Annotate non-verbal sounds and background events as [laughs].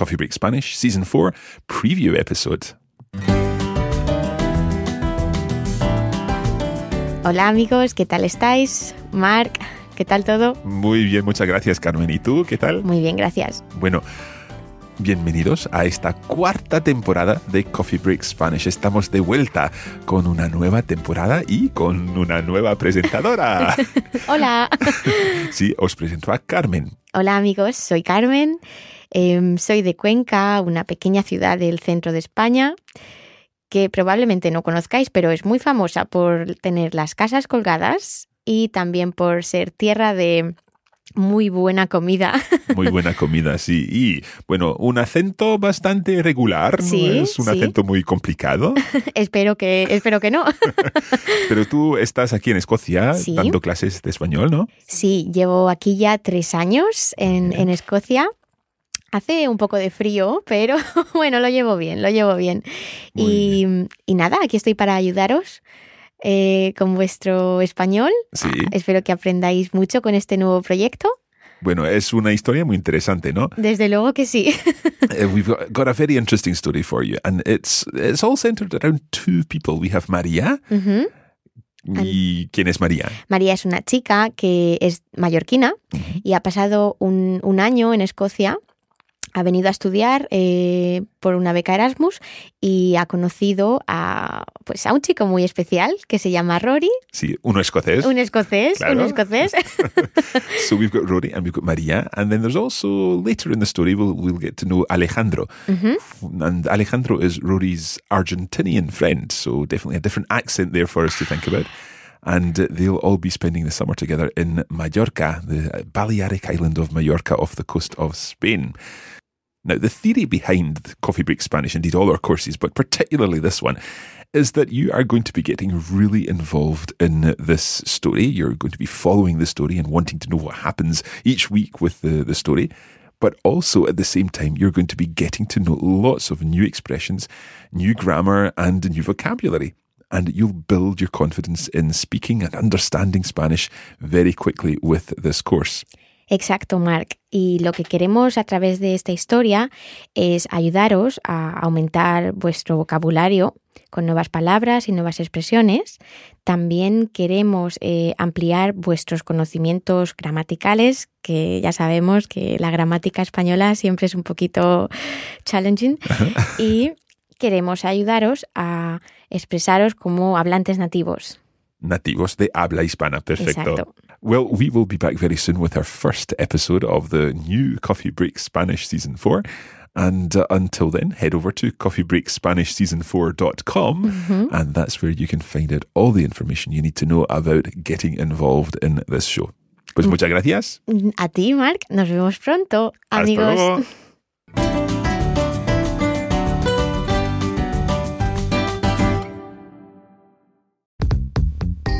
Coffee Break Spanish Season 4 preview episode. Hola amigos, ¿qué tal estáis? Mark, ¿qué tal todo? Muy bien, muchas gracias Carmen. ¿Y tú qué tal? Muy bien, gracias. Bueno, bienvenidos a esta cuarta temporada de Coffee Break Spanish. Estamos de vuelta con una nueva temporada y con una nueva presentadora. [laughs] Hola. [laughs] sí, os presento a Carmen. Hola amigos, soy Carmen. Em, soy de Cuenca, una pequeña ciudad del centro de España que probablemente no conozcáis, pero es muy famosa por tener las casas colgadas y también por ser tierra de muy buena comida. [laughs] Muy buena comida, sí. Y bueno, un acento bastante regular, ¿no? es un acento muy complicado. [laughs] espero, que, espero que no. [laughs] Pero tú estás aquí en Escocia dando clases de español, ¿no? Sí, llevo aquí ya tres años en, en Escocia. Hace un poco de frío, pero bueno, lo llevo bien, lo llevo bien. Y, y, nada, aquí estoy para ayudaros eh, con vuestro español. Sí. Espero que aprendáis mucho con este nuevo proyecto. Bueno, es una historia muy interesante, ¿no? Desde luego que sí. uh, [laughs] we've got a very interesting story for you, and it's it's all centered around two people. We have María. Uh -huh. ¿Y quién es María? María es una chica que es mallorquina uh -huh. y ha pasado un, un año en Escocia ha venido a estudiar eh, por una beca Erasmus y ha conocido a, pues, a un chico muy especial que se llama Rory. Sí, uno escocés. Un escocés, claro. un escocés. [laughs] so we've got Rory and we've got Maria, and then there's also later in the story we'll, we'll get to know Alejandro. Mm -hmm. And Alejandro is Rory's Argentinian friend, so definitely a different accent there for us to think about and they'll all be spending the summer together in Mallorca, the Balearic island of Mallorca off the coast of Spain. Now, the theory behind Coffee Break Spanish, indeed all our courses, but particularly this one, is that you are going to be getting really involved in this story. You're going to be following the story and wanting to know what happens each week with the, the story. But also at the same time, you're going to be getting to know lots of new expressions, new grammar, and new vocabulary. And you'll build your confidence in speaking and understanding Spanish very quickly with this course. Exacto, Mark. Y lo que queremos a través de esta historia es ayudaros a aumentar vuestro vocabulario con nuevas palabras y nuevas expresiones. También queremos eh, ampliar vuestros conocimientos gramaticales, que ya sabemos que la gramática española siempre es un poquito challenging. [laughs] y queremos ayudaros a expresaros como hablantes nativos. Nativos de habla hispana, perfecto. Exacto. Well, we will be back very soon with our first episode of the new Coffee Break Spanish Season 4. And uh, until then, head over to coffeebreakspanishseason4.com mm-hmm. and that's where you can find out all the information you need to know about getting involved in this show. Pues muchas gracias. A ti, Mark. Nos vemos pronto, amigos. Hasta luego. [laughs]